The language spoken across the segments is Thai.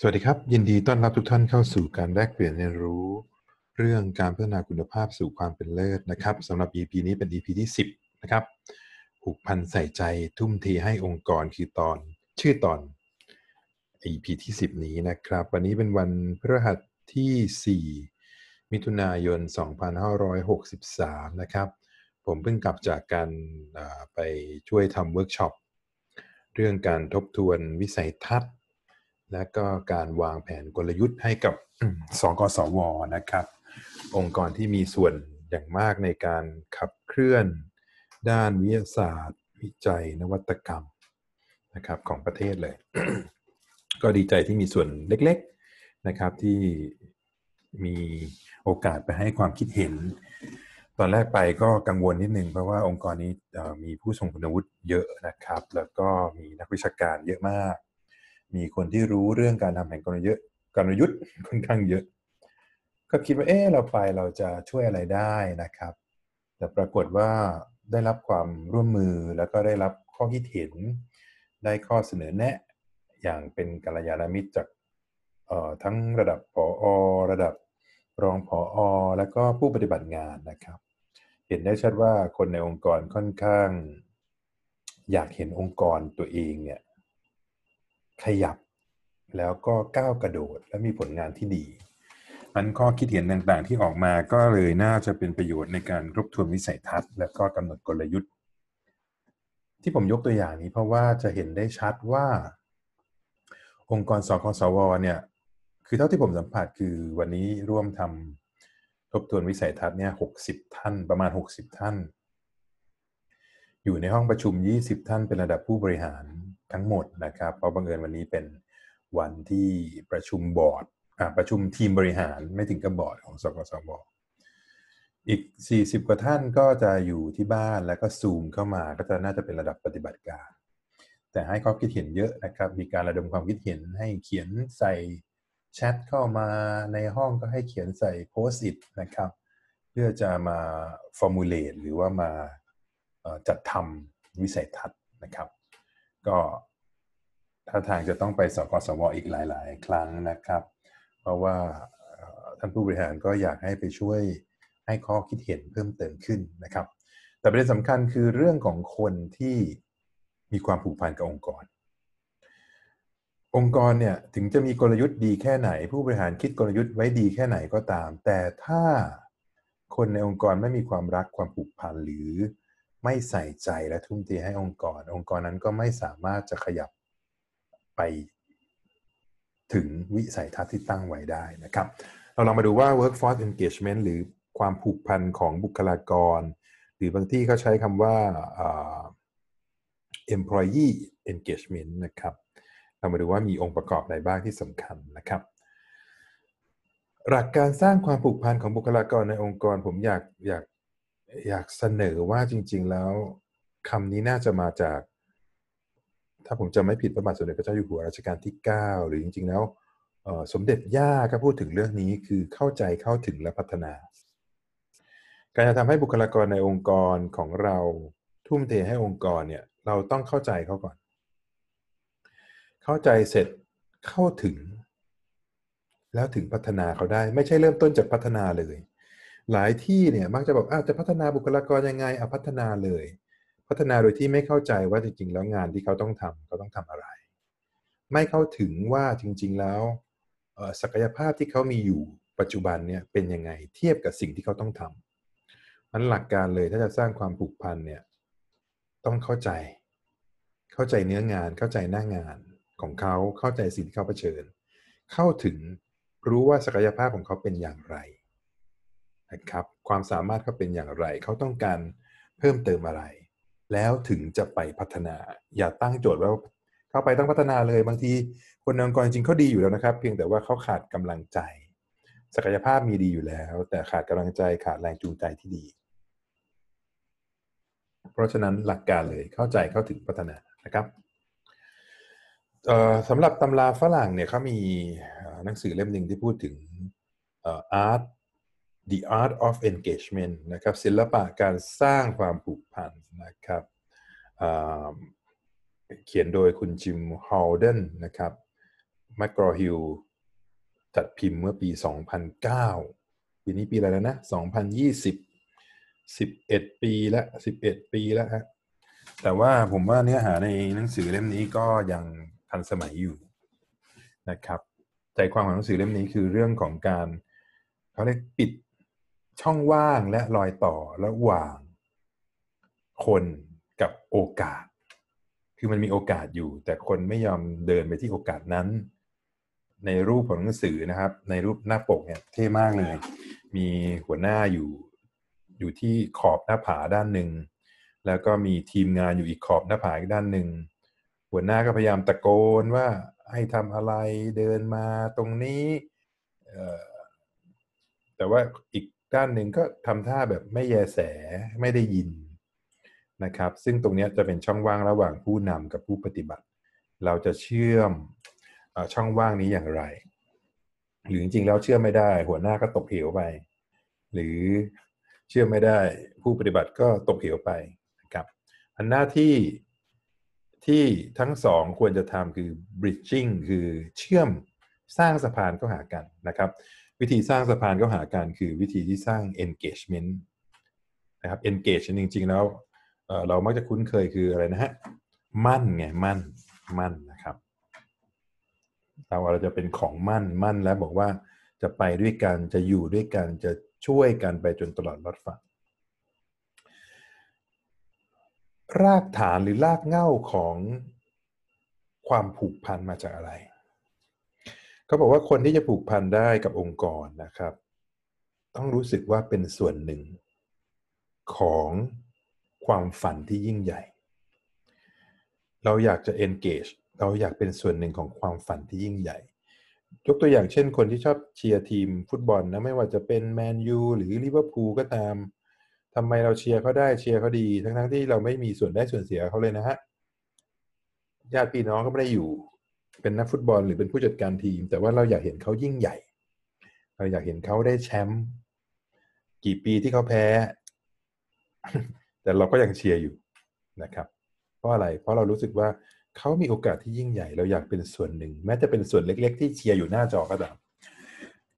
สวัสดีครับ ยินดีต้อนรับทุกท่านเข้าสู่การแลกเปลี่ยนเรียนรู้ เรื่องการพัฒนาคุณภาพสู่ความเป็นเลิศนะครับสำหรับ EP นี้เป็น EP ที่ 10 นะครับผูกพันใส่ใจทุ่มเทให้องค์กรคือตอนชื่อตอน EP ที่ 10 นี้นะครับ วันนี้เป็นวันพฤหัสที่ 4 มิถุนายน 2563 นะครับ ผมเพิ่งกลับจากการไปช่วยทำเวิร์กช็อปเรื่องการทบทวนวิสัยทัศน์ และก็การวางแผนกลยุทธ์ให้กับสกสวนะครับ องค์กรที่มีส่วนอย่างมากในการขับเคลื่อน ด้านวิทยาศาสตร์ วิจัยนวัตกรรมนะครับของประเทศเลย ก็ดีใจที่มีส่วนเล็กๆนะครับที่มีโอกาสไปให้ความคิดเห็น ตอนแรกไปก็กังวลนิดนึงเพราะว่าองค์กรนี้มีผู้ทรงคุณวุฒิเยอะนะครับ แล้วก็มีนักวิชาการเยอะมาก มีคนที่รู้เรื่องการทำแผนกลยุทธ์กลยุทธ์ค่อนข้างเยอะ ก็คิดว่าเออเราไปเราจะช่วยอะไรได้นะครับ แต่ปรากฏว่าได้รับความร่วมมือแล้วก็ได้รับข้อคิดเห็น ได้ข้อเสนอแนะอย่างเป็นกัลยาณมิตรจากทั้งระดับผอระดับรองผออและก็ผู้ปฏิบัติงานนะครับ เห็นได้ชัดว่าคนในองค์กรค่อนข้าง อยากเห็นองค์กรตัวเองเนี่ย ขยับ แล้วก็ก้าวกระโดดและมีผลงานที่ดีมันข้อคิดเห็นต่างๆ ที่ออกมาก็เลยน่าจะเป็นประโยชน์ในการรบทวนวิสัยทัศน์ และก็กำหนดกลยุทธ์ ที่ผมยกตัวอย่างนี้เพราะว่าจะเห็นได้ชัดว่า องค์กรสคสวเนี่ยคือเท่าที่ผมสัมผัสคือวันนี้ร่วมทำทบทวนวิสัยทัศน์เนี่ยหกสิบท่านประมาณ 60 ท่าน อยู่ในห้องประชุม 20 ท่านเป็นระดับผู้บริหาร ทั้งหมดนะครับ เพราะบังเอิญวันนี้เป็นวันที่ประชุมบอร์ดประชุมทีมบริหารไม่ถึงกับบอร์ดของสกสบอีก 40 กว่าท่านก็จะอยู่ที่บ้านแล้วก็ซูมเข้ามาก็จะน่าจะเป็นระดับปฏิบัติการ แต่ให้ความคิดเห็นเยอะนะครับ มีการระดมความคิดเห็นให้เขียนใส่แชทเข้ามาในห้องก็ให้เขียนใส่โพสต์อิทนะครับ เพื่อจะมาฟอร์มูลเลตหรือว่ามาจัดทำวิสัยทัศน์นะครับ ก็ถ้าทางจะต้องไปสกสวอีกหลาย ๆ ครั้งนะครับ เพราะว่าท่านผู้บริหารก็อยากให้ไปช่วยให้ข้อคิดเห็นเพิ่มเติมขึ้นนะครับ แต่ประเด็นสำคัญคือเรื่องของคนที่มีความผูกพันกับองค์กร องค์กรเนี่ยถึงจะมีกลยุทธ์ดีแค่ไหน ผู้บริหารคิดกลยุทธ์ไว้ดีแค่ไหนก็ตาม แต่ถ้าคนในองค์กรไม่มีความรักความผูกพันหรือ ไม่ใส่ใจและทุ่มเทให้องค์กร องค์กรนั้นก็ไม่สามารถจะขยับไปถึงวิสัยทัศน์ที่ตั้งไว้ได้นะครับ เราลองมาดูว่า workforce engagement หรือความผูกพันของบุคลากร หรือบางที่เขาใช้คำว่า employee engagement นะครับ เรามาดูว่ามีองค์ประกอบใดบ้างที่สำคัญนะครับ หลักการสร้างความผูกพันของบุคลากรในองค์กร ผมอยากอยาก อยากเสนอว่าจริง ๆ แล้วคำนี้น่าจะมาจาก ถ้าผมจะไม่ผิดพระบาทสมเด็จพระเจ้าอยู่หัวรัชกาลที่ 9 หรือจริง ๆ แล้วสมเด็จย่าก็พูดถึงเรื่องนี้คือเข้าใจเข้าถึงและพัฒนา การจะทำให้บุคลากรในองค์กรของเราทุ่มเทให้องค์กรเนี่ยเราต้องเข้าใจเขาก่อน เข้าใจเสร็จเข้าถึง แล้วถึงพัฒนาเขาได้ ไม่ใช่เริ่มต้นจากพัฒนาเลย หลายที่เนี่ยมักจะบอกอาจะพัฒนาบุคลากรยังไงเอาพัฒนาเลย พัฒนาโดยที่ไม่เข้าใจว่าจริง ๆ แล้วงานที่เขาต้องทำเขาต้องทำอะไร ไม่เข้าถึงว่าจริง ๆ แล้วศักยภาพที่เขามีอยู่ปัจจุบันเนี่ยเป็นยังไงเทียบกับสิ่งที่เขาต้องทำนั้นหลักการเลยถ้าจะสร้างความผูกพันเนี่ยต้องเข้าใจ เข้าใจเนื้องานเข้าใจหน้างานของเขาเข้าใจสิ่งที่เขาเผชิญ เข้าถึงรู้ว่าศักยภาพของเขาเป็นอย่างไร นะครับความสามารถเขาเป็นอย่างไร เขาต้องการเพิ่มเติมอะไร แล้วถึงจะไปพัฒนา อย่าตั้งโจทย์ว่าเข้าไปต้องพัฒนาเลยบางทีคนองค์กรจริงเขาดีอยู่แล้วนะครับ เพียงแต่ว่าเขาขาดกำลังใจ ศักยภาพมีดีอยู่แล้ว แต่ขาดกำลังใจขาดแรงจูงใจที่ดี เพราะฉะนั้นหลักการเลยเข้าใจเข้าถึงพัฒนานะครับสำหรับตำราฝรั่งเนี่ยเขามีหนังสือเล่มหนึ่งที่พูดถึง art the art of engagement นะครับศิลปะการสร้างความผูกพันนะครับเขียนโดยคุณจิมฮอลเดนนะครับแมคกรอฮิลจัดพิมพ์เมื่อปี 2009 ปีนี้ปีอะไรแล้วนะ 2020 11 ปีแล้ว11 ปีแล้วฮะแต่ว่าผมว่าเนื้อหาในหนังสือเล่มนี้ก็ยังทันสมัยอยู่นะครับใจความของหนังสือเล่มนี้คือเรื่องของการเขาเรียกปิด ช่องว่างและรอยต่อระหว่าง คนกับโอกาส คือมันมีโอกาสอยู่ แต่คนไม่ยอมเดินไปที่โอกาสนั้น ในรูปของหนังสือนะครับ ในรูปหน้าปกเนี่ยเท่มากเลย มีหัวหน้าอยู่ อยู่ที่ขอบหน้าผาด้านหนึ่งแล้วก็มีทีมงานอยู่อีกขอบหน้าผาอีกด้านหนึ่งหัวหน้าก็พยายามตะโกนว่าให้ทำอะไรเดินมาตรงนี้แต่ว่าอีก ด้านหนึ่งก็ทำท่าแบบไม่แยแสไม่ได้ยินนะครับ ซึ่งตรงนี้จะเป็นช่องว่างระหว่างผู้นำกับผู้ปฏิบัติ เราจะเชื่อมอช่องว่างนี้อย่างไร หรือจริงๆแล้วเชื่อมไม่ได้ หัวหน้าก็ตกเหวไป หรือเชื่อมไม่ได้ผู้ปฏิบัติก็ตกเหวไปนะครับอันหน้าที่ที่ทั้งสองควรจะทำคือ bridging คือเชื่อมสร้างสะพานเข้าหากันนะครับ วิธีสร้างสะพานเข้าหากันคือวิธีที่สร้าง engagement นะครับ engage จริงๆแล้วเรามักจะคุ้นเคยคืออะไรนะฮะ มั่นไง มั่น มั่นนะครับเราเราจะเป็นของมั่น มั่นแล้วบอกว่าจะไปด้วยกันจะอยู่ด้วยกันจะช่วยกันไปจนตลอดรอดฝั่งรากฐานหรือรากเหง้าของความผูกพันมาจากอะไร เขาบอกว่าคนที่จะผูกพันได้กับองค์กรนะครับ ต้องรู้สึกว่าเป็นส่วนหนึ่ง ของความฝันที่ยิ่งใหญ่ เราอยากจะ engage เราอยากเป็นส่วนหนึ่งของความฝันที่ยิ่งใหญ่ ยกตัวอย่างเช่น คนที่ชอบเชียร์ทีมฟุตบอลนะไม่ว่าจะเป็นแมนยูหรือลิเวอร์พูลก็ตามทำไมเราเชียร์เขาได้เชียร์เขาดี ทั้งๆที่เราไม่มีส่วนได้ส่วนเสียเขาเลยนะฮะญาติพี่น้องก็ไม่ได้อยู่ เป็นนักฟุตบอลหรือเป็นผู้จัดการทีม แต่ว่าเราอยากเห็นเขายิ่งใหญ่ เราอยากเห็นเขาได้แชมป์กี่ปีที่เขาแพ้ แต่เราก็ยังเชียร์อยู่นะครับ เพราะอะไรเพราะเรารู้สึกว่าเขามีโอกาสที่ยิ่งใหญ่ เราอยากเป็นส่วนหนึ่ง แม้จะเป็นส่วนเล็ก ๆ ที่เชียร์อยู่หน้าจอก็ตาม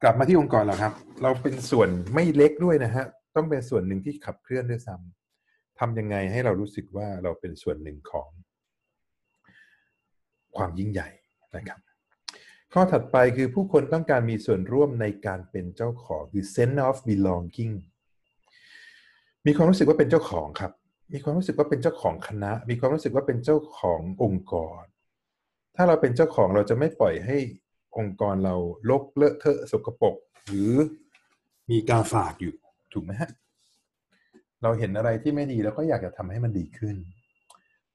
กลับมาที่องค์กรเราครับ เราเป็นส่วนไม่เล็กด้วยนะฮะต้องเป็นส่วนหนึ่งที่ขับเคลื่อนด้วยซ้ำทำยังไงให้เรารู้สึกว่าเราเป็นส่วนหนึ่งของ ความยิ่งใหญ่ นะครับข้อถัดไปคือผู้คนต้องการมีส่วนร่วมในการเป็นเจ้าของคือ sense of belonging มีความรู้สึกว่าเป็นเจ้าของครับ มีความรู้สึกว่าเป็นเจ้าของคณะ มีความรู้สึกว่าเป็นเจ้าขององค์กร ถ้าเราเป็นเจ้าของเราจะไม่ปล่อยให้องค์กรเราลกเลอะเทอะสกปรกหรือมีกาฝากอยู่ถูกไหมฮะเราเห็นอะไรที่ไม่ดีแล้วก็อยากจะทำให้มันดีขึ้น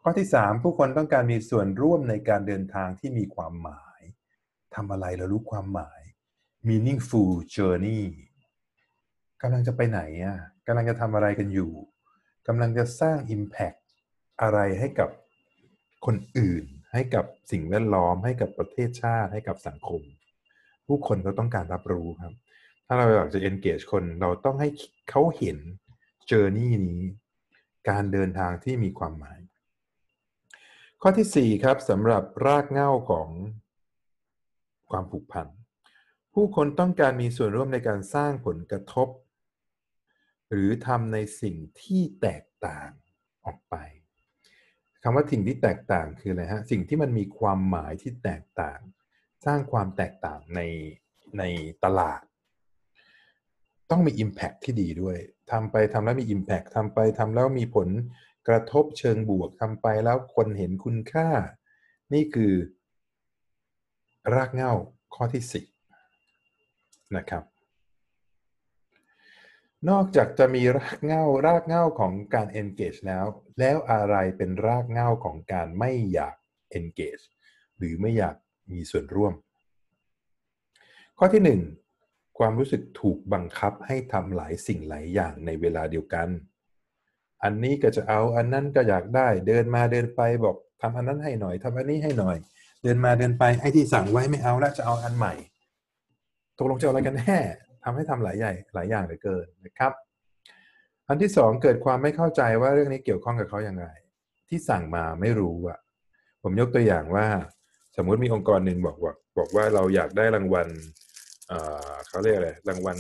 ข้อที่สามผู้คนต้องการมีส่วนร่วมในการเดินทางที่มีความหมายทำอะไรแล้วรู้ความหมาย meaningful journey กำลังจะไปไหนอะกำลังจะทำอะไรกันอยู่กำลังจะสร้าง impact อะไรให้กับคนอื่น ให้กับสิ่งแวดล้อม ให้กับประเทศชาติให้กับสังคม ผู้คนเขาต้องการรับรู้ครับ ถ้าเราอยากจะ engage คนเราต้องให้เขาเห็น journey นี้ การเดินทางที่มีความหมาย ข้อที่ 4 ครับสำหรับรากเหง้าของความผูกพัน ผู้คนต้องการมีส่วนร่วมในการสร้างผลกระทบ หรือทำในสิ่งที่แตกต่างออกไปคำว่าสิ่งที่แตกต่างคืออะไรฮะสิ่งที่มันมีความหมายที่แตกต่าง สร้างความแตกต่างในในตลาด ต้องมี Impact ที่ดีด้วยทำไปทำแล้วมี Impact ทำไปทำแล้วมีผล กระทบเชิงบวกทำไปแล้วคนเห็นคุณค่า นี่คือ รากเหง้าข้อที่4นะครับ นอกจากจะมีรากเหง้ารากเหง้าของการ engage แล้ว แล้วอะไรเป็นรากเหง้าของการไม่อยาก engage หรือไม่อยากมีส่วนร่วม ข้อที่1ความรู้สึกถูกบังคับให้ทำหลายสิ่งหลายอย่างในเวลาเดียวกัน อันนี้ก็จะเอาอันนั้นก็อยากได้ เดินมาเดินไปบอกทำอันนั้นให้หน่อยทำอันนี้ให้หน่อย เดินมาเดินไปไอ้ที่สั่งไว้ไม่เอาแล้วจะเอาอันใหม่ตกลงจะเอาอะไรกันแน่ทำให้ทำหลายใหญ่หลายอย่างเหลือเกินนะครับ อันที่สองเกิดความไม่เข้าใจว่าเรื่องนี้เกี่ยวข้องกับเขาอย่างไร ที่สั่งมาไม่รู้อะผมยกตัวอย่างว่า สมมุติมีองค์กรหนึ่งบอกว่าบอกว่าเราอยากได้รางวัลเขาเรียกอะไรรางวัล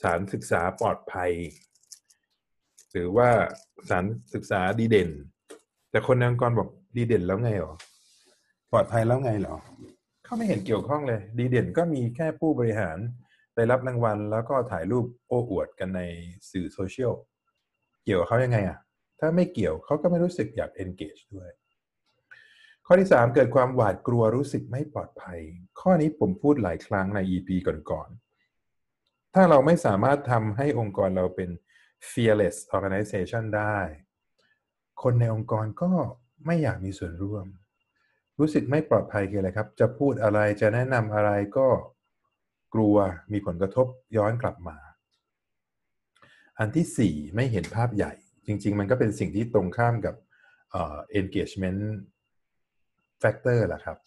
สารศึกษาปลอดภัย หรือว่าสารศึกษาดีเด่น แต่คนในองค์กรบอกดีเด่นแล้วไงหรอปลอดภัยแล้วไงหรอเขาไม่เห็นเกี่ยวข้องเลย ดีเด่นก็มีแค่ผู้บริหารไปรับรางวัล แล้วก็ถ่ายรูปโอ้อวดกันในสื่อโซเชียลเกี่ยวกับเขายังไงอะถ้าไม่เกี่ยวเขาก็ไม่รู้สึกอยาก engage ด้วย ข้อที่ 3 เกิดความหวาดกลัวรู้สึกไม่ปลอดภัย ข้อนี้ผมพูดหลายครั้งใน EP ก่อนๆถ้าเราไม่สามารถทำให้องค์กรเราเป็น fearless organization ได้ คนในองค์กรก็ไม่อยากมีส่วนร่วม รู้สึกไม่ปลอดภัยคืออะไรครับ จะพูดอะไรจะแนะนำอะไรก็กลัวมีผลกระทบย้อนกลับมา อันที่ 4 ไม่เห็นภาพใหญ่ จริง ๆ มันก็เป็นสิ่งที่ตรงข้ามกับ engagement factor แหละครับ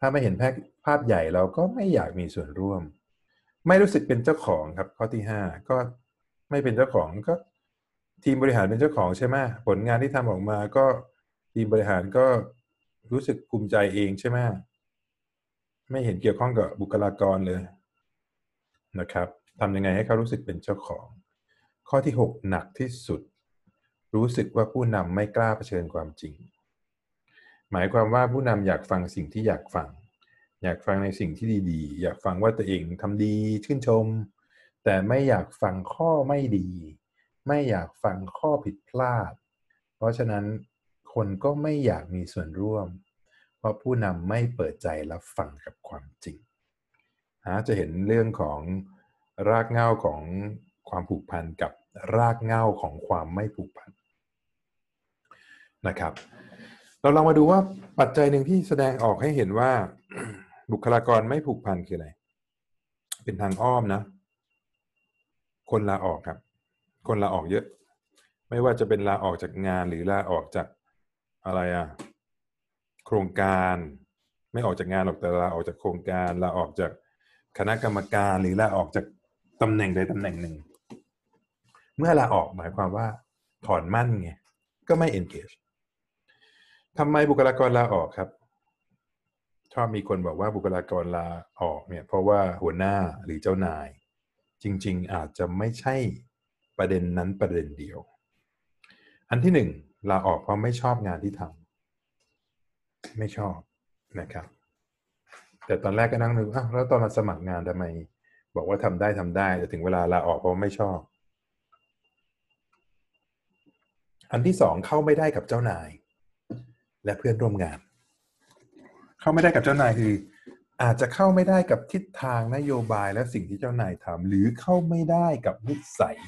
ถ้าไม่เห็นภาพใหญ่เราก็ไม่อยากมีส่วนร่วม ไม่รู้สึกเป็นเจ้าของครับข้อที่ 5 ก็ ไม่เป็นเจ้าของก็ ทีมบริหารเป็นเจ้าของใช่ไหมผลงานที่ทำออกมาก็ทีมบริหารก็รู้สึกภูมิใจเองใช่ไหมไม่เห็นเกี่ยวข้องกับบุคลากรเลยนะครับทำยังไงให้เขารู้สึกเป็นเจ้าของ ข้อที่ 6 หนักที่สุด รู้สึกว่าผู้นำไม่กล้าเผชิญความจริง หมายความว่าผู้นำอยากฟังสิ่งที่อยากฟัง อยากฟังในสิ่งที่ดีๆ อยากฟังว่าตัวเองทำดีชื่นชม แต่ไม่อยากฟังข้อไม่ดี ไม่อยากฟังข้อผิดพลาด เพราะฉะนั้นคนก็ไม่อยากมีส่วนร่วม เพราะผู้นำไม่เปิดใจรับฟังกับความจริงจะเห็นเรื่องของรากเหง้าของความผูกพันกับรากเหง้าของความไม่ผูกพันนะครับ เราลองมาดูว่าปัจจัยหนึ่งที่แสดงออกให้เห็นว่าบุคลากรไม่ผูกพันคืออะไร เป็นทางอ้อมนะ คนลาออกครับ คนลาออกเยอะ ไม่ว่าจะเป็นลาออกจากงานหรือลาออกจากอะไรอะโครงการ ไม่ออกจากงานหรอกแต่ลาออกจากโครงการลาออกจากคณะกรรมการหรือลาออกจากตำแหน่งใดตำแหน่งหนึ่ง เมื่อลาออกหมายความว่า ถอนมั่นไงก็ไม่ engage ทำไมบุคลากรลาออกครับ ชอบมีคนบอกว่าบุคลากรลาออกเนี่ย เพราะว่าหัวหน้าหรือเจ้านาย จริง ๆ อาจจะไม่ใช่ประเด็นนั้นประเด็นเดียว อันที่หนึ่งลาออกเพราะไม่ชอบงานที่ทำไม่ชอบนะครับ แต่ตอนแรกก็นั่งนึกอ้าวแล้วตอนมาสมัครงานทำไม บอกว่าทำได้ทำได้แต่ถึงเวลาลาออกเพราะไม่ชอบ อันที่สองเข้าไม่ได้กับเจ้านาย และเพื่อนร่วมงาน เข้าไม่ได้กับเจ้านายคือ อาจจะเข้าไม่ได้กับทิศทางนโยบายและสิ่งที่เจ้านายทำหรือเข้าไม่ได้กับนิสัย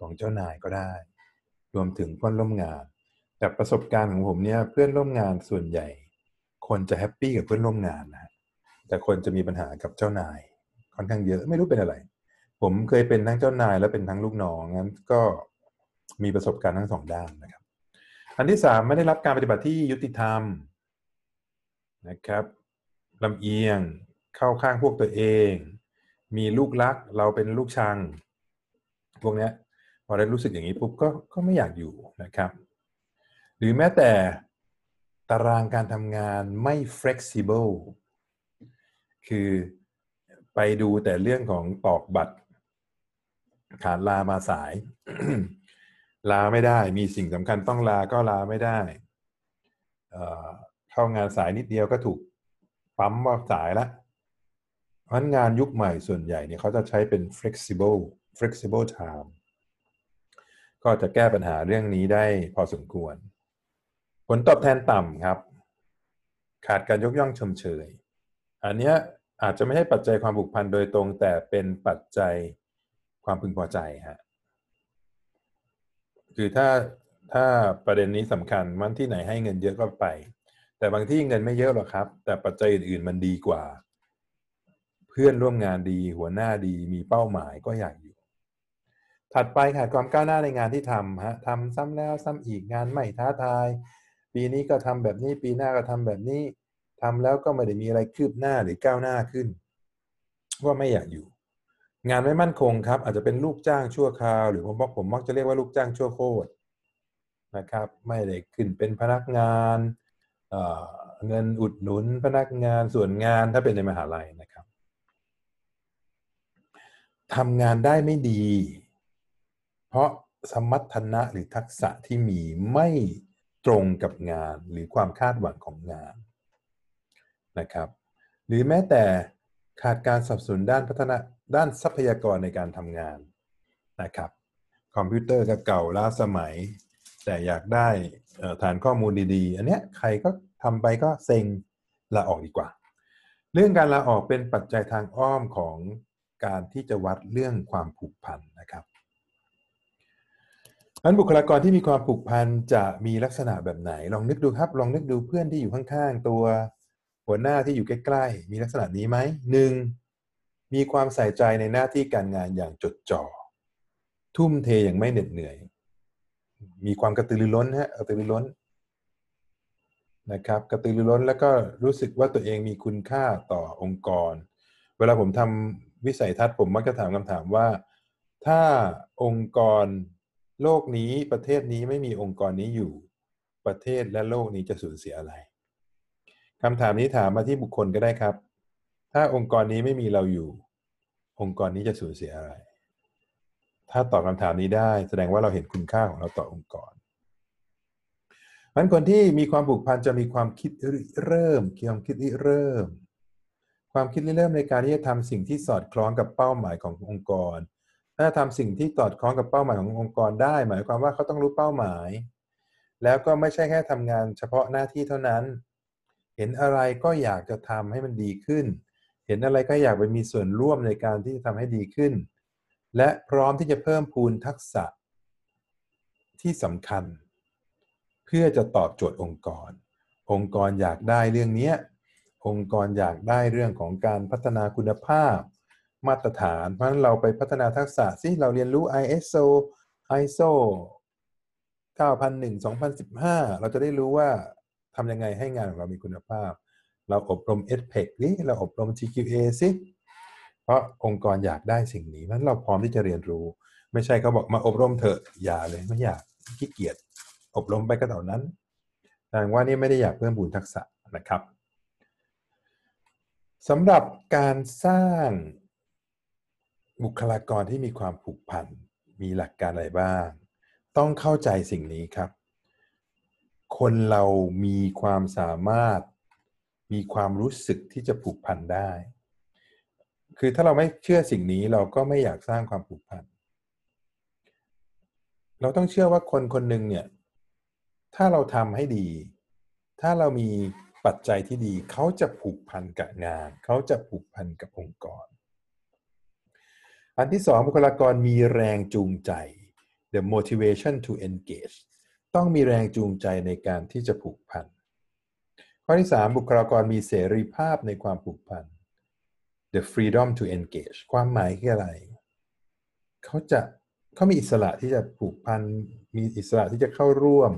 ของเจ้านายก็ได้ รวมถึงเพื่อนร่วมงาน แต่ประสบการณ์ของผมเนี่ยเพื่อนร่วมงานส่วนใหญ่ คนจะแฮปปี้กับเพื่อนร่วมงานนะแต่คนจะมีปัญหากับเจ้านาย ค่อนข้างเยอะไม่รู้เป็นอะไร ผมเคยเป็นทั้งเจ้านายและเป็นทั้งลูกน้องงั้นก็มีประสบการณ์ทั้งสองด้านนะครับ อันที่สามไม่ได้รับการปฏิบัติที่ยุติธรรมนะครับ ลำเอียง เข้าข้างพวกตัวเอง มีลูกรักเราเป็นลูกชัง พวกนี้พอได้รู้สึกอย่างนี้ปุ๊บก็ก็ไม่อยากอยู่นะครับ หรือแม้แต่ตารางการทำงานไม่ flexible คือไปดูแต่เรื่องของตอกบัตรขาดลามาสาย ลาไม่ได้มีสิ่งสำคัญต้องลาก็ลาไม่ได้ เข้างานสายนิดเดียวก็ถูก ปั๊มว่าสายละเพราะงานยุคใหม่ส่วนใหญ่เนี่ยเขาจะใช้เป็น flexible flexible time ก็จะแก้ปัญหาเรื่องนี้ได้พอสมควร ผลตอบแทนต่ำครับ ขาดการยกย่องชมเชย อันนี้อาจจะไม่ใช่ปัจจัยความผูกพันโดยตรง แต่เป็นปัจจัยความพึงพอใจฮะคือถ้าถ้าประเด็นนี้สำคัญมันที่ไหนให้เงินเยอะก็ไป แต่บางที่เงินไม่เยอะหรอกครับ แต่ปัจจัยอื่นๆมันดีกว่า เพื่อนร่วมงานดีหัวหน้าดีมีเป้าหมายก็อยากอยู่ ถัดไปขาดความก้าวหน้าในงานที่ทำฮะทำซ้ำแล้วซ้ำอีกงานไม่ท้าทาย ปีนี้ก็ทำแบบนี้ปีหน้าก็ทำแบบนี้ทำแล้วก็ไม่ได้มีอะไรคืบหน้าหรือก้าวหน้าขึ้น ว่าไม่อยากอยู่ งานไม่มั่นคงครับ อาจจะเป็นลูกจ้างชั่วคราว หรือผมบอกผมมักจะเรียกว่าลูกจ้างชั่วโคตรนะครับ ไม่ได้ขึ้นเป็นพนักงาน เงินอุดหนุนพนักงานส่วนงานถ้าเป็นในมหาลัยนะครับทำงานได้ไม่ดี เพราะสมรรถนะหรือทักษะที่มีไม่ตรงกับงานหรือความคาดหวังของงานนะครับ หรือแม้แต่ขาดการสนับสนุนด้านพัฒนาด้านทรัพยากรในการทำงานนะครับ คอมพิวเตอร์ก็เก่าล้าสมัย แต่อยากได้ ฐานข้อมูลดีๆ อันเนี้ยใครก็ทำไปก็เซ็งลาออกดีกว่า เรื่องการลาออกเป็นปัจจัยทางอ้อมของการที่จะวัดเรื่องความผูกพันนะครับนั้นบุคลากรที่มีความผูกพันจะมีลักษณะแบบไหน ลองนึกดูครับ ลองนึกดูเพื่อนที่อยู่ข้างๆ ตัวหัวหน้าที่อยู่ใกล้ๆ มีลักษณะนี้ไหมหนึ่งมีความใส่ใจในหน้าที่การงานอย่างจดจ่อทุ่มเทอย่างไม่เหน็ดเหนื่อย มีความกระตือรือร้นฮะกระตือรือร้นนะครับกระตือรือร้นแล้วก็รู้สึกว่าตัวเองมีคุณค่าต่อองค์กร เวลาผมทำวิสัยทัศน์ผมมักจะถามคำถามว่า ถ้าองค์กรโลกนี้ประเทศนี้ไม่มีองค์กรนี้อยู่ประเทศและโลกนี้จะสูญเสียอะไรคำถามนี้ถามมาที่บุคคลก็ได้ครับ ถ้าองค์กรนี้ไม่มีเราอยู่ องค์กรนี้จะสูญเสียอะไร ถ้าตอบคำถามนี้ได้ แสดงว่าเราเห็นคุณค่าของเราต่อองค์กรมันคนที่มีความผูกพันจะมีความคิดเริ่มความคิดเริ่ม ความคิดเริ่มในการที่จะทำสิ่งที่สอดคล้องกับเป้าหมายขององค์กร ถ้าทำสิ่งที่สอดคล้องกับเป้าหมายขององค์กรได้ หมายความว่าเขาต้องรู้เป้าหมาย แล้วก็ไม่ใช่แค่ทำงานเฉพาะหน้าที่เท่านั้น เห็นอะไรก็อยากจะทำให้มันดีขึ้น เห็นอะไรก็อยากไปมีส่วนร่วมในการที่จะทำให้ดีขึ้น และพร้อมที่จะเพิ่มพูนทักษะ ที่สำคัญ เพื่อจะตอบโจทย์องค์กร องค์กรอยากได้เรื่องนี้องค์กรอยากได้เรื่องของการพัฒนาคุณภาพ มาตรฐาน เพราะฉะนั้นเราไปพัฒนาทักษะสิเราเรียนรู้ ISO ISO 9001 2015 เราจะได้รู้ว่าทำยังไงให้งานของเรามีคุณภาพ เราอบรม SPEC นี่เราอบรม TQA สิ ราะองค์กรอยากได้สิ่งนี้นั้นเราพร้อมที่จะเรียนรู้ ไม่ใช่เขาบอกมาอบรมเถอะอย่าเลยไม่อยากขี้เกียจอบรมไปก็เท่านั้นแสดงว่านี่ไม่ได้อยากเพิ่มบุญทักษะนะครับสำหรับการสร้างบุคลากรที่มีความผูกพันมีหลักการอะไรบ้าง ต้องเข้าใจสิ่งนี้ครับ คนเรามีความสามารถ มีความรู้สึกที่จะผูกพันได้ คือถ้าเราไม่เชื่อสิ่งนี้เราก็ไม่อยากสร้างความผูกพัน เราต้องเชื่อว่าคนคนหนึ่งเนี่ย ถ้าเราทำให้ดี ถ้าเรามีปัจจัยที่ดี เขาจะผูกพันกับงาน เขาจะผูกพันกับองค์กร อันที่สองบุคลากรมีแรงจูงใจ the motivation to engage ต้องมีแรงจูงใจในการที่จะผูกพัน ข้อที่สามบุคลากรมีเสรีภาพในความผูกพัน the freedom to engage ความหมายคืออะไร เขาจะเขามีอิสระที่จะผูกพัน มีอิสระที่จะเข้าร่วม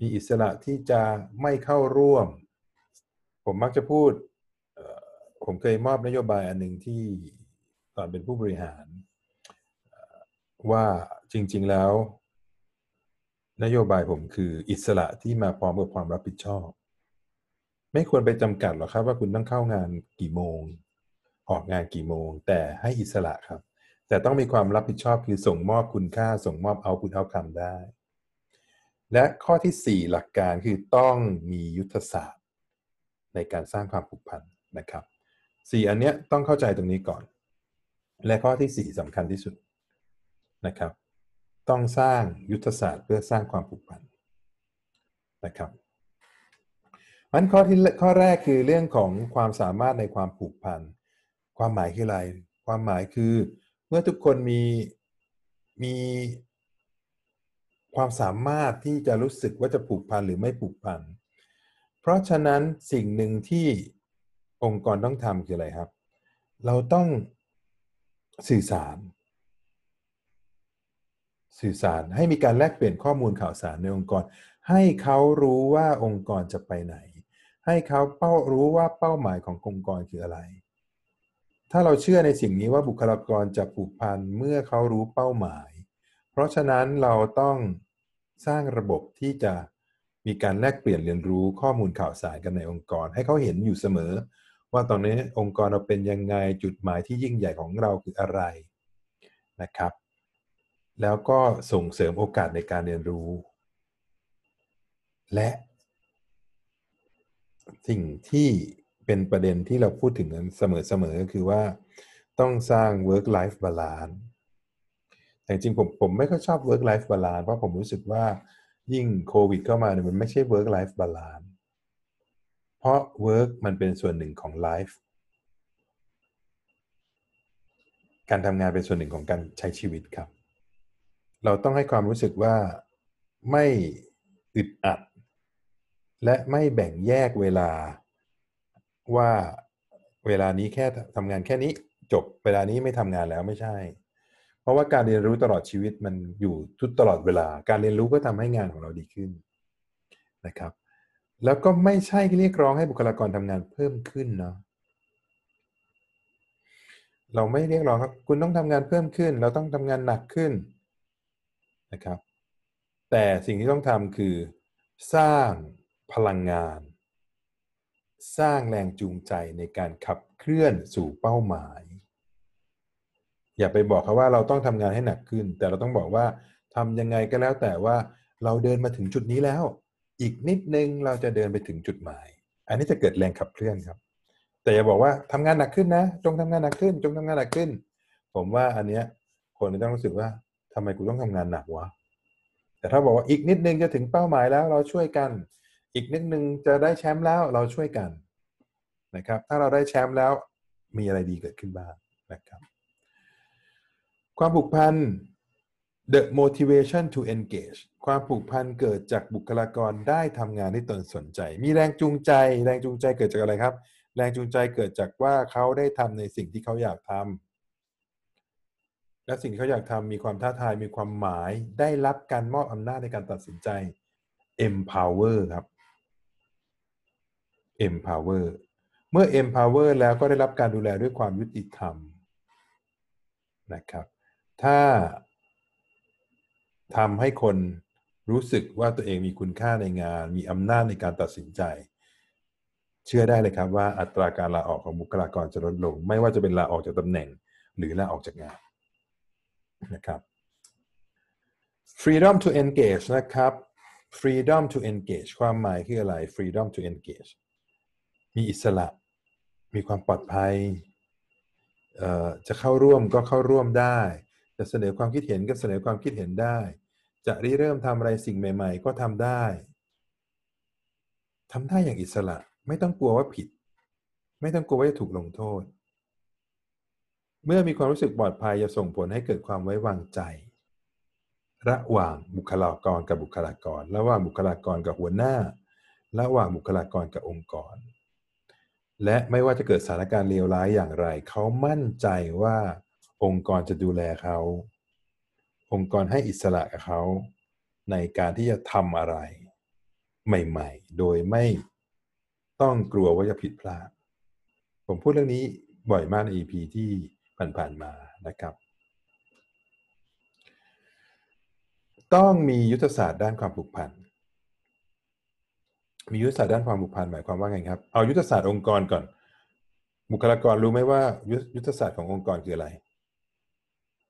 มีอิสระที่จะไม่เข้าร่วม ผมมักจะพูด ผมเคยมอบนโยบายอันหนึ่งที่ตอนเป็นผู้บริหาร ว่าจริง ๆแล้ว นโยบายผมคืออิสระที่มาพร้อมกับความรับผิดชอบ ไม่ควรไปจำกัดหรอกครับว่าคุณต้องเข้างานกี่โมง ออกงานกี่โมง แต่ให้อิสระครับ แต่ต้องมีความรับผิดชอบคือส่งมอบคุณค่าส่งมอบเอาคุณเอาคำได้ และข้อที่ 4 หลักการคือต้องมียุทธศาสตร์ ในการสร้างความผูกพันนะครับ 4 อันเนี้ยต้องเข้าใจตรงนี้ก่อน และข้อที่ 4สำคัญที่สุดนะครับ ต้องสร้างยุทธศาสตร์เพื่อสร้างความผูกพันนะครับมันข้อที่ข้อแรกคือเรื่องของความสามารถในความผูกพัน ความหมายคืออะไร ความหมายคือ เมื่อทุกคนมีมีความสามารถที่จะรู้สึกว่าจะผูกพันหรือไม่ผูกพัน เพราะฉะนั้นสิ่งหนึ่งที่องค์กรต้องทำคืออะไรครับ เราต้องสื่อสาร สื่อสารให้มีการแลกเปลี่ยนข้อมูลข่าวสารในองค์กร ให้เขารู้ว่าองค์กรจะไปไหน ให้เขาเป้ารู้ว่าเป้าหมายขององค์กรคืออะไร ถ้าเราเชื่อในสิ่งนี้ว่าบุคลากรจะผูกพันเมื่อเขารู้เป้าหมาย เพราะฉะนั้นเราต้องสร้างระบบที่จะมีการแลกเปลี่ยนเรียนรู้ข้อมูลข่าวสารกันในองค์กร ให้เขาเห็นอยู่เสมอ ว่าตอนนี้องค์กรเราเป็นยังไงจุดหมายที่ยิ่งใหญ่ของเราคืออะไรนะครับ แล้วก็ส่งเสริมโอกาสในการเรียนรู้ และ สิ่งที่ เป็นประเด็นที่เราพูดถึงกันเสมอๆก็คือว่าต้องสร้าง work life balance แต่จริงผมผมไม่ค่อยชอบ work life balance เพราะผมรู้สึกว่ายิ่งโควิดเข้ามาเนี่ยมันไม่ใช่ work life balance เพราะ work มันเป็นส่วนหนึ่งของ life การทำงานเป็นส่วนหนึ่งของการใช้ชีวิตครับ เราต้องให้ความรู้สึกว่าไม่อึดอัด และไม่แบ่งแยกเวลา ว่าเวลานี้แค่ทำงานแค่นี้จบเวลานี้ไม่ทำงานแล้วไม่ใช่ เพราะว่าการเรียนรู้ตลอดชีวิตมันอยู่ทุกตลอดเวลา การเรียนรู้ก็ทำให้งานของเราดีขึ้นนะครับ แล้วก็ไม่ใช่เรียกร้องให้บุคลากรทำงานเพิ่มขึ้นเนาะเราไม่เรียกร้องครับคุณต้องทำงานเพิ่มขึ้น เราต้องทำงานหนักขึ้นนะครับ แต่สิ่งที่ต้องทำคือสร้างพลังงาน สร้างแรงจูงใจในการขับเคลื่อนสู่เป้าหมาย อย่าไปบอกเขาว่าเราต้องทำงานให้หนักขึ้น แต่เราต้องบอกว่าทำยังไงก็แล้วแต่ว่าเราเดินมาถึงจุดนี้แล้ว อีกนิดนึงเราจะเดินไปถึงจุดหมาย อันนี้จะเกิดแรงขับเคลื่อนครับ แต่อย่าบอกว่าทำงานหนักขึ้นนะ จงทำงานหนักขึ้น จงทำงานหนักขึ้น ผมว่าอันเนี้ยคนจะต้องรู้สึกว่าทำไมกูต้องทำงานหนักวะแต่ถ้าบอกว่าอีกนิดนึงจะถึงเป้าหมายแล้วเราช่วยกัน อีกนิดนึงจะได้แชมป์แล้วเราช่วยกันนะครับ ถ้าเราได้แชมป์แล้วมีอะไรดีเกิดขึ้นบ้างนะครับ ความผูกพัน the motivation to engage ความผูกพันเกิดจากบุคลากรได้ทำงานที่ตนสนใจ มีแรงจูงใจ แรงจูงใจเกิดจากอะไรครับ แรงจูงใจเกิดจากว่าเขาได้ทำในสิ่งที่เขาอยากทำและสิ่งที่เขาอยากทำมีความท้าทายมีความหมาย ได้รับการมอบอำนาจในการตัดสินใจ empower ครับ empower เมื่อ empower แล้วก็ได้รับการดูแลด้วยความยุติธรรมนะครับ ถ้าทำให้คนรู้สึกว่าตัวเองมีคุณค่าในงาน มีอำนาจในการตัดสินใจ เชื่อได้เลยครับว่าอัตราการลาออกของบุคลากรจะลดลง ไม่ว่าจะเป็นลาออกจากตำแหน่ง หรือลาออกจากงานนะครับ freedom to engage นะครับ freedom to engage ความหมายคืออะไร freedom to engage มีอิสระ มีความปลอดภัย จะเข้าร่วมก็เข้าร่วมได้ จะเสนอความคิดเห็นก็เสนอความคิดเห็นได้ จะริเริ่มทำอะไรสิ่งใหม่ ๆ ก็ทำได้ทำได้อย่างอิสระ ไม่ต้องกลัวว่าผิด ไม่ต้องกลัวว่าจะถูกลงโทษ เมื่อมีความรู้สึกปลอดภัยจะส่งผลให้เกิดความไว้วางใจ ระหว่างบุคลากรกับบุคลากร ระหว่างบุคลากรกับหัวหน้า ระหว่างบุคลากรกับองค์กร และไม่ว่าจะเกิดสถานการณ์เลวร้ายอย่างไร เขามั่นใจว่าองค์กรจะดูแลเขา องค์กรให้อิสระกับเขา ในการที่จะทำอะไร ใหม่ ๆ โดยไม่ต้องกลัวว่าจะผิดพลาด ผมพูดเรื่องนี้บ่อยมากใน EP ที่ผ่านๆมานะครับ ต้องมียุทธศาสตร์ด้านความผูกพัน มียุทธศาสตร์ด้านความผูกพันหมายความว่าไงครับ เอายุทธศาสตร์องค์กรก่อน บุคลากรรู้ไหมว่ายุทธศาสตร์ขององค์กรคืออะไร